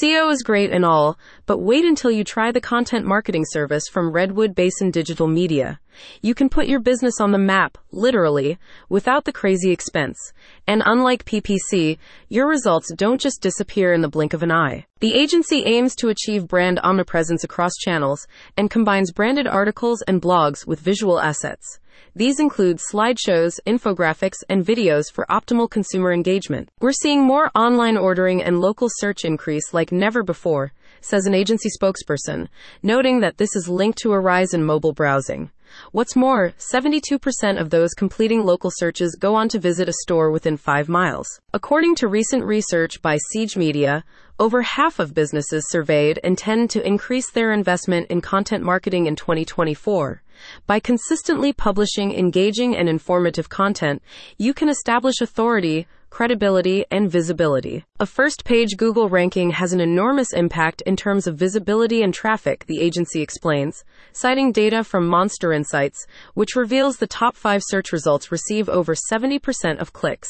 SEO is great and all, but wait until you try the content marketing service from Redwood Basin Digital Media. You can put your business on the map, literally, without the crazy expense. And unlike PPC, your results don't just disappear in the blink of an eye. The agency aims to achieve brand omnipresence across channels and combines branded articles and blogs with visual assets. These include slideshows, infographics, and videos for optimal consumer engagement. We're seeing more online ordering and local search increase like never before, says an agency spokesperson, noting that this is linked to a rise in mobile browsing. What's more, 72% of those completing local searches go on to visit a store within five miles. According to recent research by Siege Media, over half of businesses surveyed intend to increase their investment in content marketing in 2024. By consistently publishing engaging and informative content, you can establish authority, credibility, and visibility. A first page Google ranking has an enormous impact in terms of visibility and traffic, the agency explains, citing data from Monster Insights, which reveals the top five search results receive over 70% of clicks.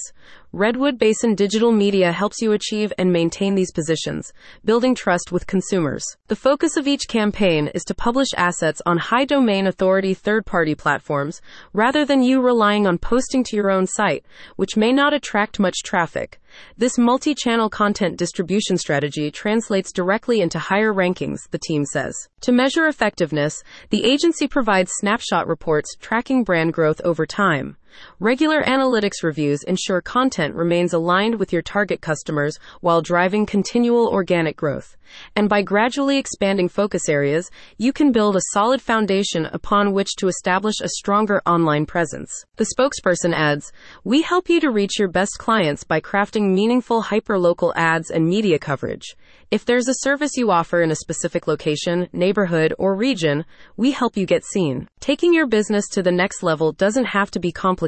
Redwood Basin Digital Media helps you achieve and maintain these positions, building trust with consumers. The focus of each campaign is to publish assets on high domain authority third party platforms, rather than you relying on posting to your own site, which may not attract much traffic. This multi channel content distribution strategy translates directly into higher rankings, the team says. To measure effectiveness, the agency provides snapshot reports tracking brand growth over time. Regular analytics reviews ensure content remains aligned with your target customers while driving continual organic growth. And by gradually expanding focus areas, you can build a solid foundation upon which to establish a stronger online presence. The spokesperson adds, We help you to reach your best clients by crafting meaningful hyperlocal ads and media coverage. If there's a service you offer in a specific location, neighborhood, or region, we help you get seen. Taking your business to the next level doesn't have to be complicated.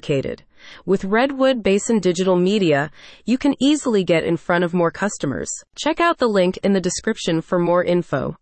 With Redwood Basin Digital Media, you can easily get in front of more customers. Check out the link in the description for more info.